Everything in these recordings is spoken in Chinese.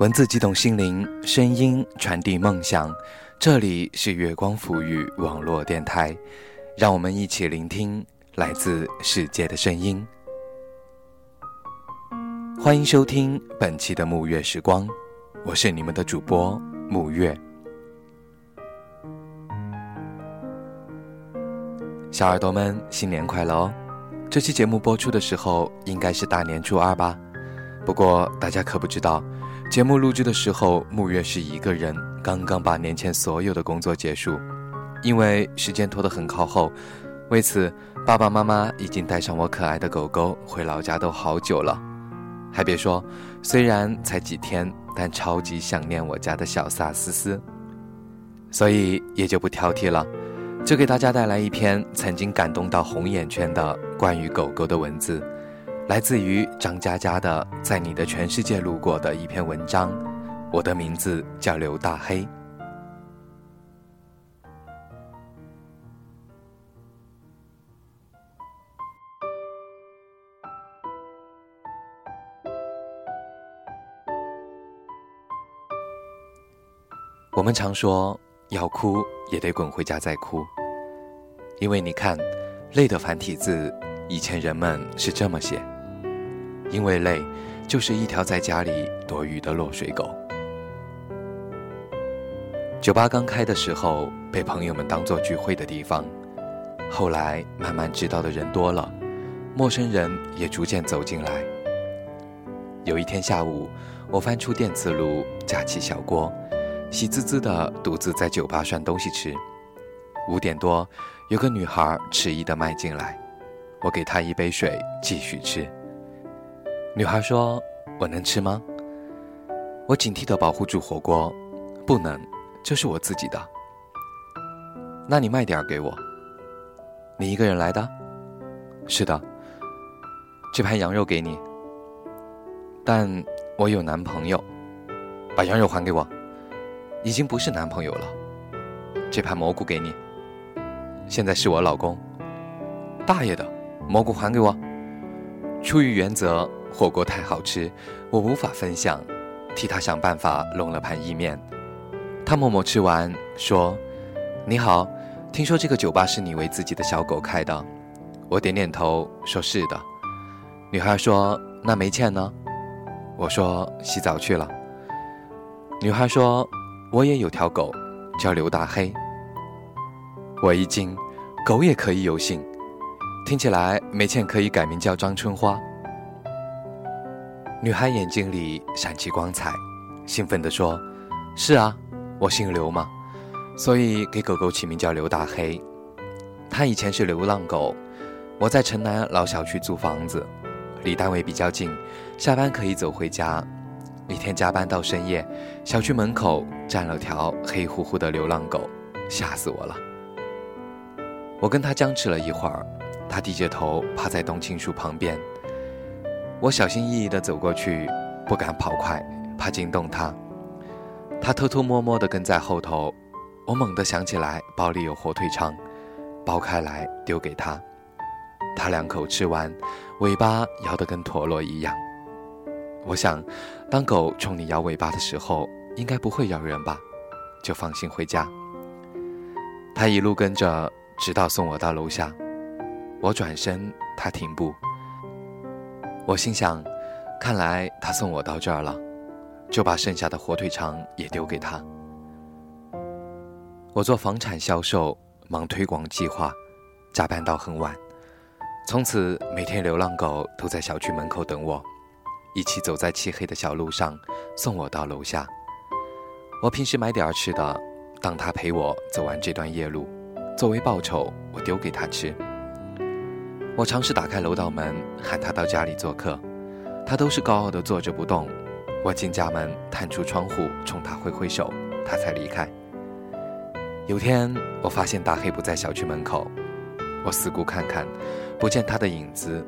文字激动心灵，声音传递梦想。这里是月光抚育网络电台，让我们一起聆听来自世界的声音。欢迎收听本期的沐月时光，我是你们的主播沐月。小耳朵们，新年快乐哦！这期节目播出的时候，应该是大年初二吧。不过大家可不知道，节目录制的时候，沐月是一个人，刚刚把年前所有的工作结束。因为时间拖得很靠后，为此爸爸妈妈已经带上我可爱的狗狗回老家都好久了。还别说，虽然才几天，但超级想念我家的小萨思思，所以也就不挑剔了。就给大家带来一篇曾经感动到红眼圈的关于狗狗的文字，来自于张嘉佳的《在你的全世界路过》的一篇文章。我的名字叫刘大黑。我们常说。要哭也得滚回家再哭，因为你看，泪的繁体字，以前人们是这么写。因为累，就是一条在家里躲雨的落水狗。酒吧刚开的时候，被朋友们当做聚会的地方，后来慢慢知道的人多了，陌生人也逐渐走进来。有一天下午，我翻出电磁炉，架起小锅。喜滋滋的独自在酒吧涮东西吃。五点多，有个女孩迟疑的迈进来，我给她一杯水，继续吃。女孩说：“我能吃吗？”我警惕的保护住火锅，不能，这是我自己的。那你卖点给我。你一个人来的？是的。这盘羊肉给你，但我有男朋友，把羊肉还给我。已经不是男朋友了，这盘蘑菇给你。现在是我老公。大爷的，蘑菇还给我。出于原则，火锅太好吃，我无法分享，替他想办法弄了盘意面。他默默吃完，说：“你好，听说这个酒吧是你为自己的小狗开的。”我点点头，说是的。女孩说：“那没钱呢？”我说：“洗澡去了。”女孩说。我也有条狗，叫刘大黑。我一惊，狗也可以有姓，听起来没钱可以改名叫张春花。女孩眼睛里闪起光彩，兴奋地说：“是啊，我姓刘嘛，所以给狗狗起名叫刘大黑。它以前是流浪狗，我在城南老小区租房子，离单位比较近，下班可以走回家。”一天加班到深夜，小区门口站了条黑乎乎的流浪狗，吓死我了。我跟他僵持了一会儿，他低着头趴在冬青树旁边。我小心翼翼地走过去，不敢跑快，怕惊动他。他偷偷摸摸地跟在后头。我猛地想起来包里有火腿肠，剥开来丢给他。他两口吃完，尾巴摇得跟陀螺一样。我想，当狗冲你摇尾巴的时候，应该不会咬人吧？就放心回家。他一路跟着，直到送我到楼下。我转身，他停步。我心想，看来他送我到这儿了，就把剩下的火腿肠也丢给他。我做房产销售，忙推广计划，加班到很晚。从此，每天流浪狗都在小区门口等我。一起走在漆黑的小路上，送我到楼下。我平时买点吃的，当他陪我走完这段夜路，作为报酬，我丢给他吃。我尝试打开楼道门，喊他到家里做客，他都是高傲的坐着不动。我进家门，探出窗户，冲他挥挥手，他才离开。有天，我发现大黑不在小区门口，我四顾看看，不见他的影子，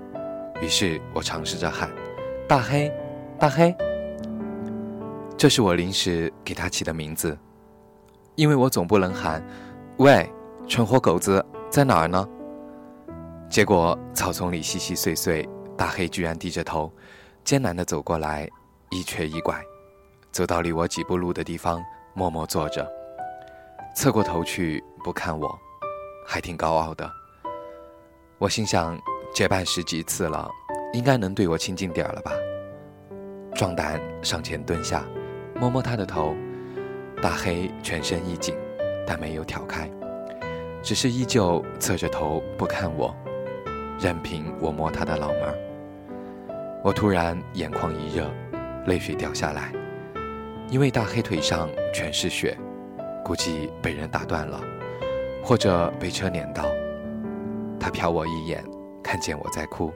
于是我尝试着喊。大黑，大黑，这是我临时给他起的名字，因为我总不能喊“喂，蠢货狗子在哪儿呢？”结果草丛里稀稀碎碎，大黑居然低着头，艰难地走过来，一瘸一拐，走到离我几步路的地方，默默坐着，侧过头去不看我，还挺高傲的。我心想，结伴十几次了，应该能对我亲近点儿了吧？壮胆上前蹲下，摸摸他的头。大黑全身一紧，但没有挑开，只是依旧侧着头不看我，任凭我摸他的脑门儿。我突然眼眶一热，泪水掉下来，因为大黑腿上全是血，估计被人打断了，或者被车碾到。他瞟我一眼，看见我在哭，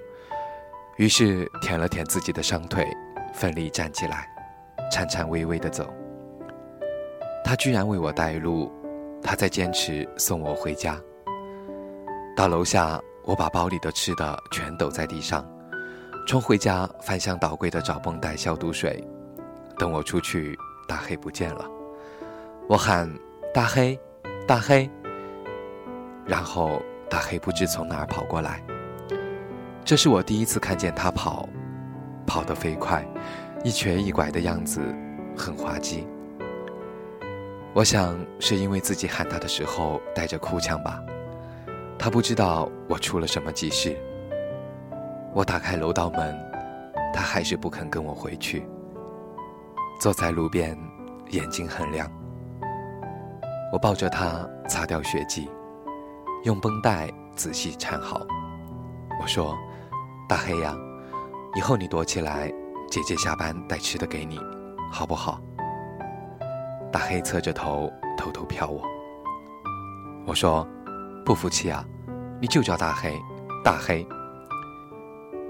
于是舔了舔自己的伤腿，奋力站起来，颤颤巍巍地走。他居然为我带路，他在坚持送我回家。到楼下，我把包里的吃的全抖在地上，冲回家翻箱倒柜的找绷带、消毒水。等我出去，大黑不见了。我喊：“大黑，大黑！”然后。大黑不知从哪儿跑过来，这是我第一次看见他跑，跑得飞快，一瘸一拐的样子很滑稽。我想是因为自己喊他的时候带着哭腔吧，他不知道我出了什么急事。我打开楼道门，他还是不肯跟我回去，坐在路边，眼睛很亮。我抱着他擦掉血迹。用绷带仔细缠好。我说：“大黑呀，以后你躲起来，姐姐下班带吃的给你，好不好？”大黑侧着头偷偷瞟我。我说：“不服气啊，你就叫大黑，大黑。”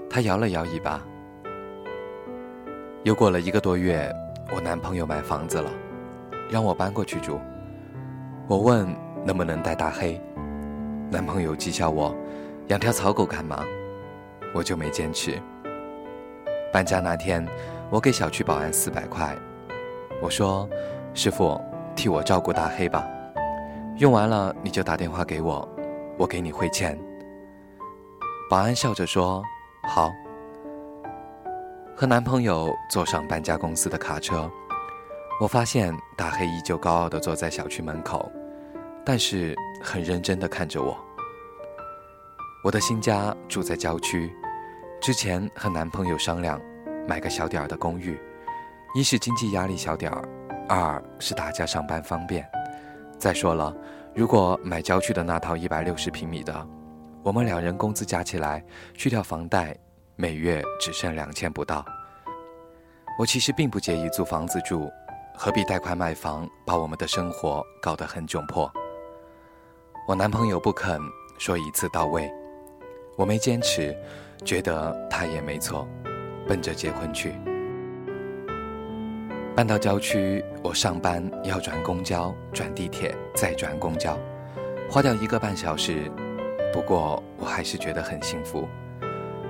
他摇了摇尾巴。又过了一个多月，我男朋友买房子了，让我搬过去住。我问能不能带大黑。男朋友讥笑我，养条草狗干嘛？我就没坚持。搬家那天，我给小区保安四百块，我说：“师傅，替我照顾大黑吧，用完了你就打电话给我，我给你汇钱。”保安笑着说：“好。”和男朋友坐上搬家公司的卡车，我发现大黑依旧高傲地坐在小区门口。但是很认真地看着我。我的新家住在郊区，之前和男朋友商量买个小点儿的公寓，一是经济压力小点儿，二是大家上班方便。再说了，如果买郊区的那套一百六十平米的，我们两人工资加起来去掉房贷，每月只剩两千不到。我其实并不介意租房子住，何必贷款买房，把我们的生活搞得很窘迫？我男朋友不肯说一次到位，我没坚持，觉得他也没错，奔着结婚去。搬到郊区，我上班要转公交、转地铁，再转公交，花掉一个半小时。不过我还是觉得很幸福。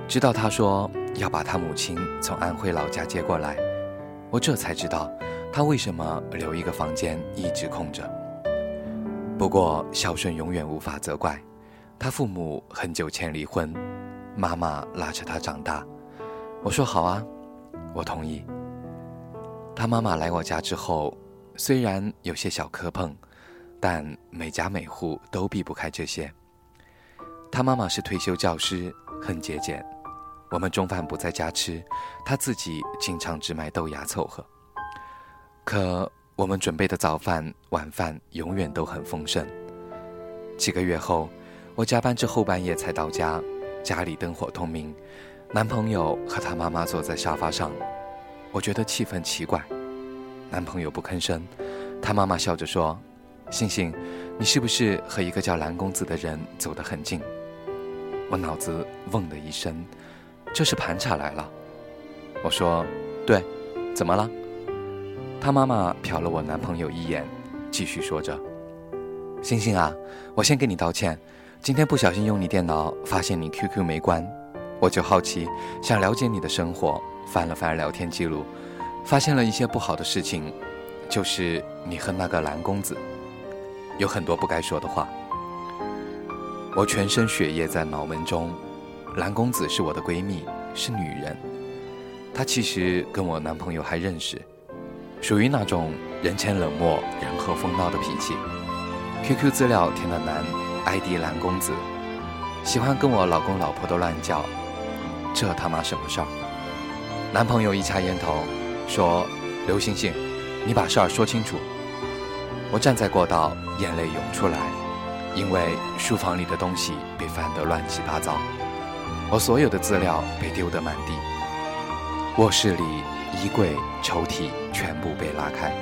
直到他说要把他母亲从安徽老家接过来，我这才知道他为什么留一个房间一直空着。不过孝顺永远无法责怪，他父母很久前离婚，妈妈拉着他长大。我说好啊，我同意。他妈妈来我家之后，虽然有些小磕碰，但每家每户都避不开这些。他妈妈是退休教师，很节俭。我们中饭不在家吃，他自己经常只买豆芽凑合。可。我们准备的早饭、晚饭永远都很丰盛。几个月后，我加班至后半夜才到家，家里灯火通明，男朋友和他妈妈坐在沙发上，我觉得气氛奇怪。男朋友不吭声，他妈妈笑着说：“星星，你是不是和一个叫蓝公子的人走得很近？”我脑子嗡的一声，这是盘查来了。我说：“对，怎么了？”他妈妈瞟了我男朋友一眼，继续说着：“星星啊，我先给你道歉。今天不小心用你电脑，发现你 QQ 没关，我就好奇，想了解你的生活，翻了翻聊天记录，发现了一些不好的事情，就是你和那个蓝公子有很多不该说的话。我全身血液在脑门中，蓝公子是我的闺蜜，是女人，她其实跟我男朋友还认识。”属于那种人前冷漠、人后疯闹的脾气。QQ 资料填的男，ID 蓝公子，喜欢跟我老公老婆都乱叫，这他妈什么事儿？男朋友一掐烟头，说：“刘星星，你把事儿说清楚。”我站在过道，眼泪涌出来，因为书房里的东西被翻得乱七八糟，我所有的资料被丢得满地，卧室里衣柜、抽屉全部被拉开，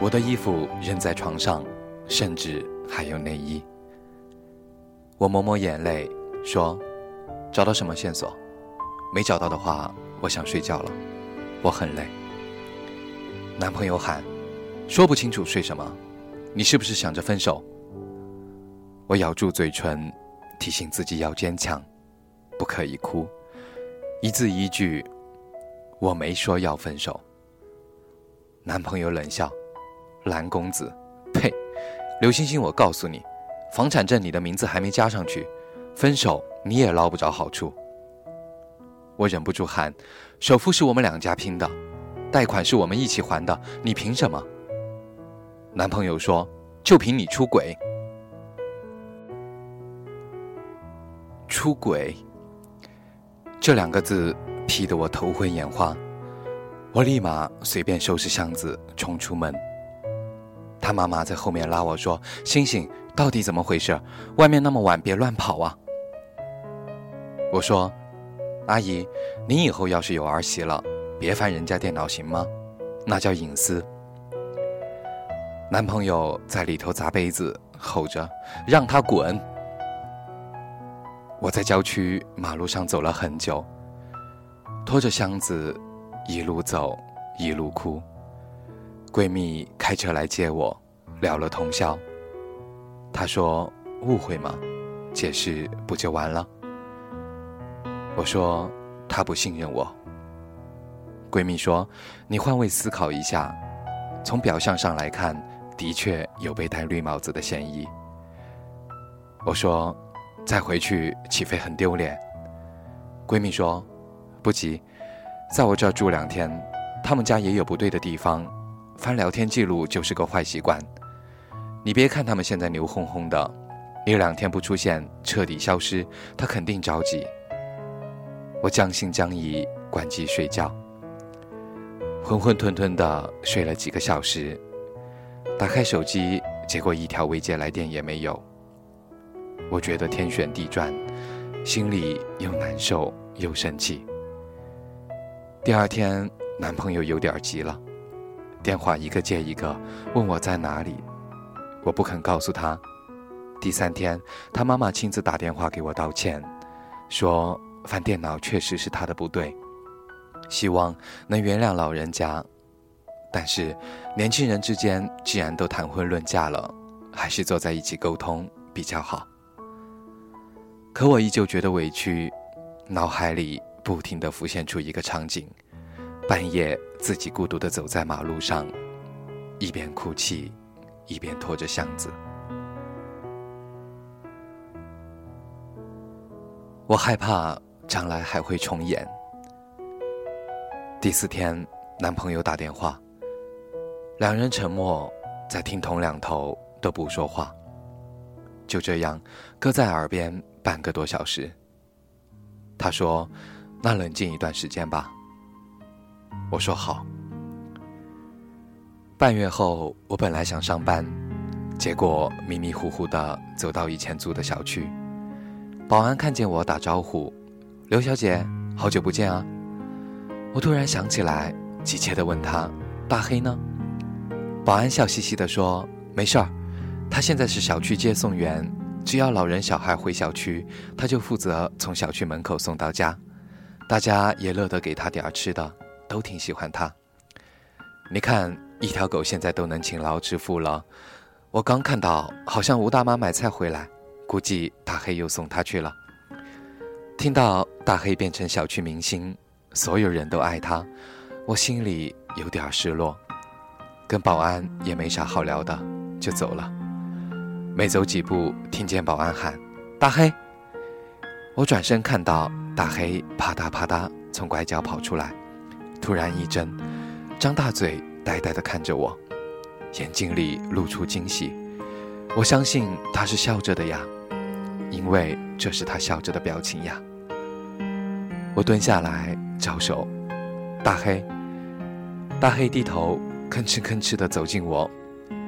我的衣服扔在床上。甚至还有内衣。我抹抹眼泪，说：“找到什么线索？没找到的话，我想睡觉了，我很累。”男朋友喊：“说不清楚睡什么？你是不是想着分手？”我咬住嘴唇，提醒自己要坚强，不可以哭。一字一句：“我没说要分手。”男朋友冷笑：“蓝公子，呸！”刘星星，我告诉你，房产证你的名字还没加上去，分手你也捞不着好处。我忍不住喊：“首付是我们两家拼的，贷款是我们一起还的，你凭什么？”男朋友说：“就凭你出轨。”出轨这两个字批得我头昏眼花，我立马随便收拾箱子冲出门。他妈妈在后面拉我说：“星星，到底怎么回事？外面那么晚，别乱跑啊！”我说：“阿姨，您以后要是有儿媳了，别翻人家电脑行吗？那叫隐私。”男朋友在里头砸杯子，吼着：“让他滚！”我在郊区马路上走了很久，拖着箱子，一路走，一路哭。闺蜜开车来接我，聊了通宵。她说：“误会嘛？解释不就完了？”我说：“她不信任我。”闺蜜说：“你换位思考一下，从表象上来看，的确有被戴绿帽子的嫌疑。”我说：“再回去岂非很丢脸？”闺蜜说：“不急，在我这儿住两天，他们家也有不对的地方。”翻聊天记录就是个坏习惯，你别看他们现在牛哄哄的，一两天不出现，彻底消失，他肯定着急。我将信将疑，关机睡觉，浑浑沌沌的睡了几个小时，打开手机，结果一条未接来电也没有。我觉得天旋地转，心里又难受又生气。第二天，男朋友有点急了。电话一个接一个，问我在哪里，我不肯告诉他。第三天，他妈妈亲自打电话给我道歉，说翻电脑确实是他的不对，希望能原谅老人家。但是年轻人之间既然都谈婚论嫁了，还是坐在一起沟通比较好。可我依旧觉得委屈，脑海里不停地浮现出一个场景。半夜自己孤独地走在马路上，一边哭泣，一边拖着箱子。我害怕将来还会重演。第四天，男朋友打电话，两人沉默，在听筒两头都不说话，就这样搁在耳边半个多小时。他说：“那冷静一段时间吧。”我说好。半月后，我本来想上班，结果迷迷糊糊的走到以前租的小区，保安看见我打招呼：“刘小姐，好久不见啊！”我突然想起来，急切的问他：“大黑呢？”保安笑嘻嘻的说：“没事儿，他现在是小区接送员，只要老人小孩回小区，他就负责从小区门口送到家，大家也乐得给他点儿吃的。”都挺喜欢他。你看，一条狗现在都能勤劳致富了。我刚看到，好像吴大妈买菜回来，估计大黑又送她去了。听到大黑变成小区明星，所有人都爱他，我心里有点失落。跟保安也没啥好聊的，就走了。没走几步，听见保安喊：“大黑！”我转身看到大黑啪嗒啪嗒从拐角跑出来。突然一怔，张大嘴，呆呆地看着我，眼睛里露出惊喜。我相信他是笑着的呀，因为这是他笑着的表情呀。我蹲下来招手，大黑。大黑低头，吭哧吭哧地走近我，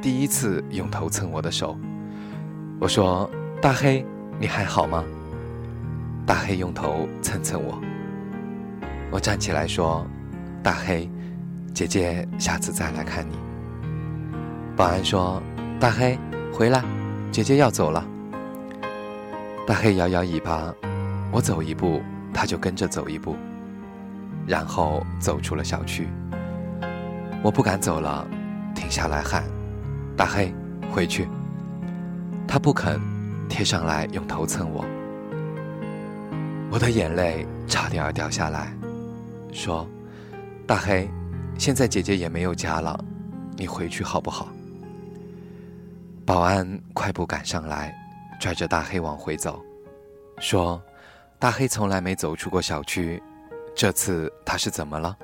第一次用头蹭我的手。我说：“大黑，你还好吗？”大黑用头蹭蹭我。我站起来说：“大黑，姐姐下次再来看你。”保安说：“大黑。”回来，姐姐要走了。大黑摇摇尾巴，我走一步，他就跟着走一步，然后走出了小区。我不敢走了，停下来喊：“大黑，回去。”他不肯，贴上来用头蹭我。我的眼泪差点儿掉下来，说：“大黑，现在姐姐也没有家了，你回去好不好？”保安快步赶上来，拽着大黑往回走，说：“大黑从来没走出过小区，这次他是怎么了？”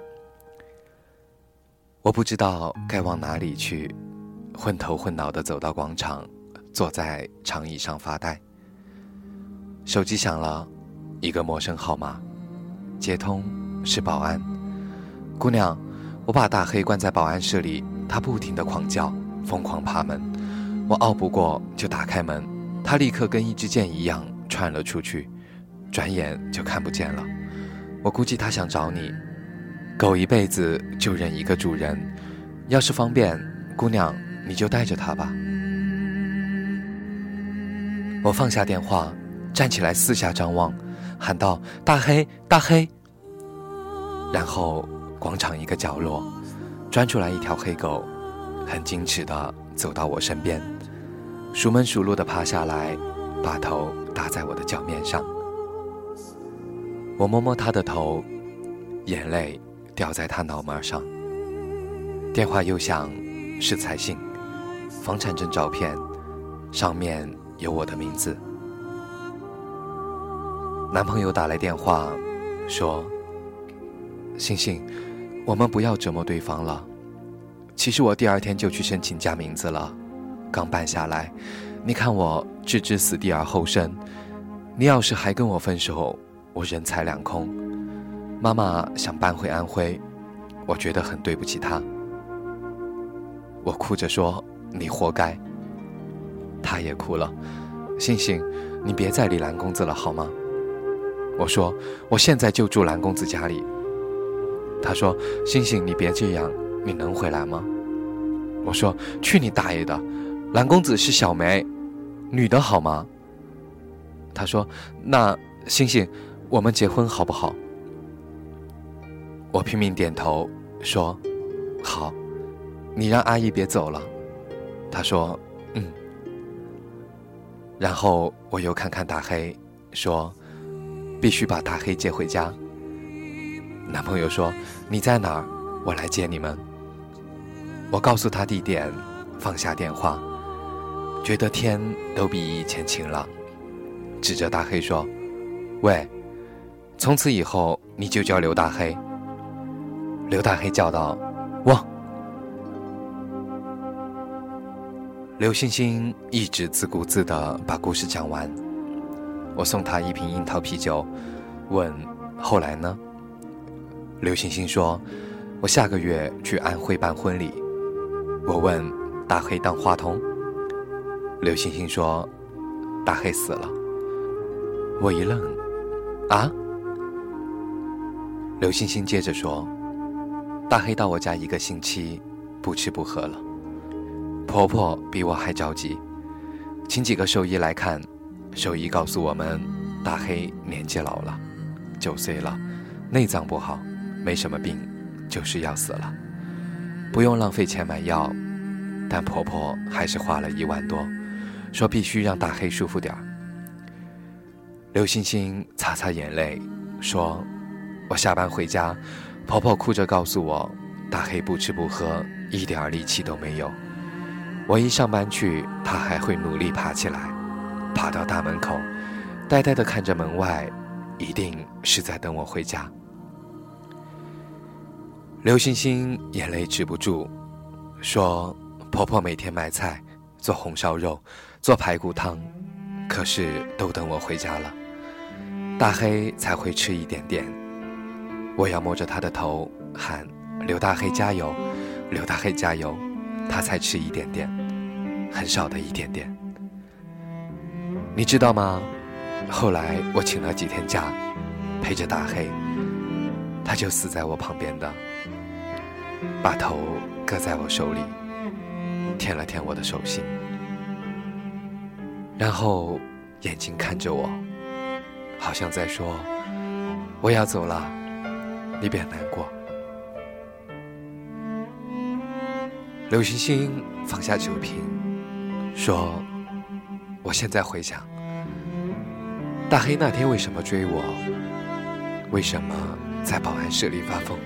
我不知道该往哪里去，昏头昏脑的走到广场，坐在长椅上发呆。手机响了，一个陌生号码，接通是保安。姑娘，我把大黑关在保安室里，他不停的狂叫，疯狂爬门。我拗不过，就打开门，他立刻跟一支箭一样窜了出去，转眼就看不见了。我估计他想找你。狗一辈子就认一个主人，要是方便，姑娘你就带着它吧。我放下电话，站起来四下张望，喊道：“大黑，大黑！”然后广场一个角落，钻出来一条黑狗，很矜持的走到我身边。熟门熟路地趴下来，把头搭在我的脚面上。我摸摸他的头，眼泪掉在他脑门上。电话又响，是彩信，房产证照片，上面有我的名字。男朋友打来电话，说：“星星，我们不要折磨对方了。其实我第二天就去申请加名字了。”刚办下来，你看我置之死地而后生。你要是还跟我分手，我人财两空。妈妈想搬回安徽，我觉得很对不起她。我哭着说：“你活该。”她也哭了。星星，你别再理蓝公子了好吗？我说：“我现在就住蓝公子家里。”他说：“星星，你别这样，你能回来吗？”我说：“去你大爷的！”蓝公子是小梅，女的好吗？他说：“那星星，我们结婚好不好？”我拼命点头说：“好。”你让阿姨别走了。他说：“嗯。”然后我又看看大黑，说：“必须把大黑接回家。”男朋友说：“你在哪儿？我来接你们。”我告诉他地点，放下电话。觉得天都比以前晴朗，指着大黑说：“喂，从此以后你就叫刘大黑。”刘大黑叫道：“汪！”刘星星一直自顾自地把故事讲完。我送他一瓶樱桃啤酒，问：“后来呢？”刘星星说：“我下个月去安徽办婚礼。”我问：“大黑当话筒？”刘星星说：“大黑死了。”我一愣，啊？刘星星接着说：“大黑到我家一个星期，不吃不喝了。婆婆比我还着急，请几个兽医来看。兽医告诉我们，大黑年纪老了，九岁了，内脏不好，没什么病，就是要死了。不用浪费钱买药，但婆婆还是花了一万多。”说必须让大黑舒服点儿。刘星星擦擦眼泪，说：“我下班回家，婆婆哭着告诉我，大黑不吃不喝，一点力气都没有。我一上班去，他还会努力爬起来，爬到大门口，呆呆地看着门外，一定是在等我回家。”刘星星眼泪止不住，说婆婆每天买菜、做红烧肉、做排骨汤，可是都等我回家了，大黑才会吃一点点。我要摸着他的头喊：“刘大黑加油，刘大黑加油！”他才吃一点点，很少的一点点。你知道吗？后来我请了几天假，陪着大黑，他就死在我旁边的，把头搁在我手里，舔了舔我的手心，然后眼睛看着我，好像在说：“我要走了，你别难过。”刘星星放下酒瓶，说。我现在回想，大黑那天为什么追我？为什么在保安室里发疯？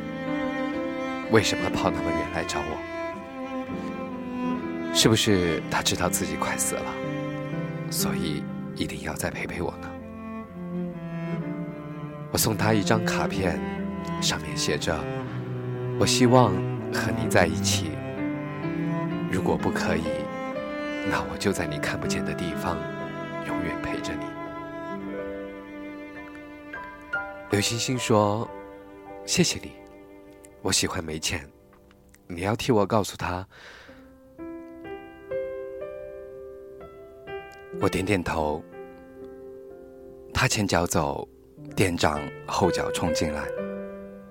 为什么跑那么远来找我？是不是他知道自己快死了，所以一定要再陪陪我呢？我送他一张卡片，上面写着：“我希望和你在一起。如果不可以。”那我就在你看不见的地方，永远陪着你。刘星星说：“谢谢你，我喜欢没钱，你要替我告诉他。”我点点头。他前脚走，店长后脚冲进来，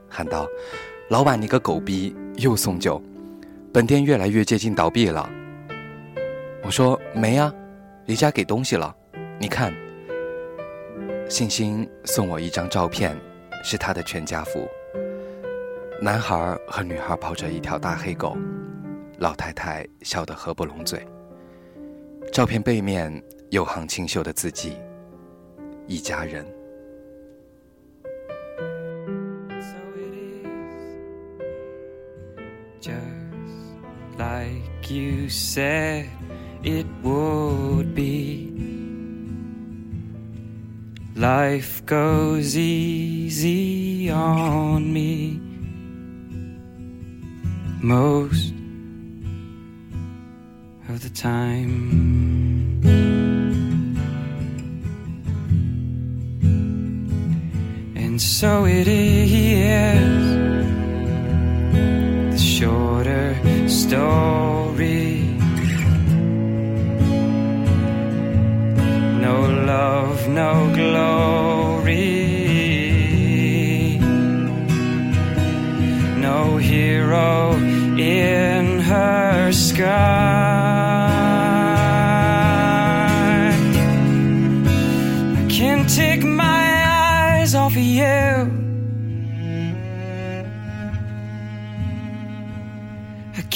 喊道：“老板，你个狗逼，又送酒！本店越来越接近倒闭了。”我说没啊，离家给东西了。你看，星星送我一张照片，是他的全家福。男孩和女孩抱着一条大黑狗，老太太笑得合不拢嘴。照片背面有行清秀的字迹：一家人。It would be. Life goes easy on me most of the time. And so it is the shorter story.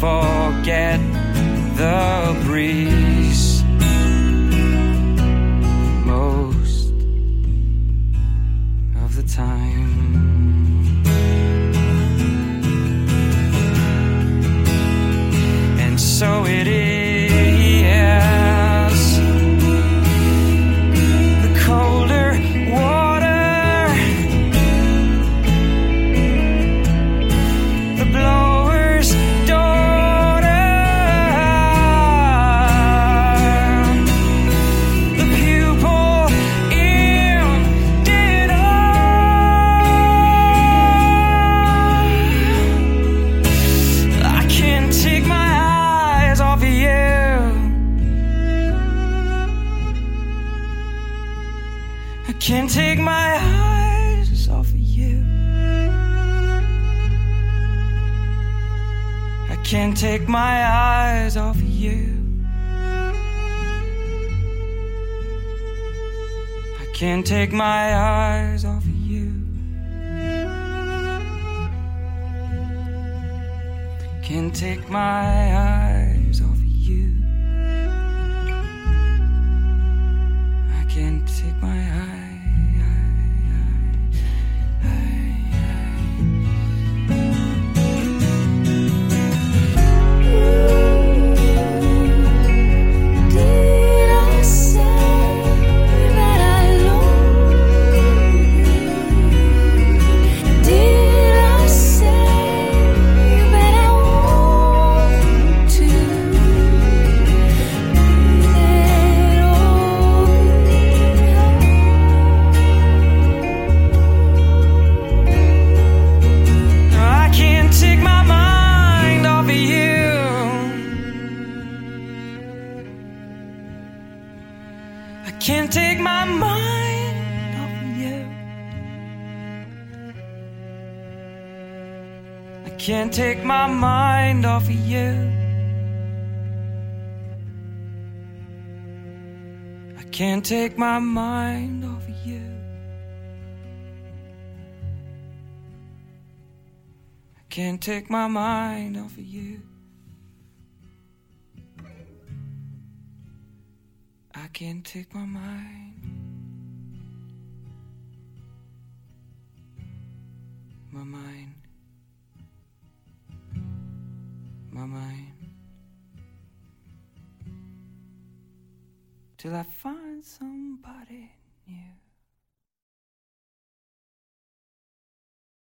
Forget the I can't take my eyes off of you. Can't take my eyes off of you. I can't take my eyes. I can't take my mind off of you. I can't take my mind off of you. I can't take my mind off of you. I can't take my mind off of you. Can't take my mind. My mind. My mind. Till I find somebody new.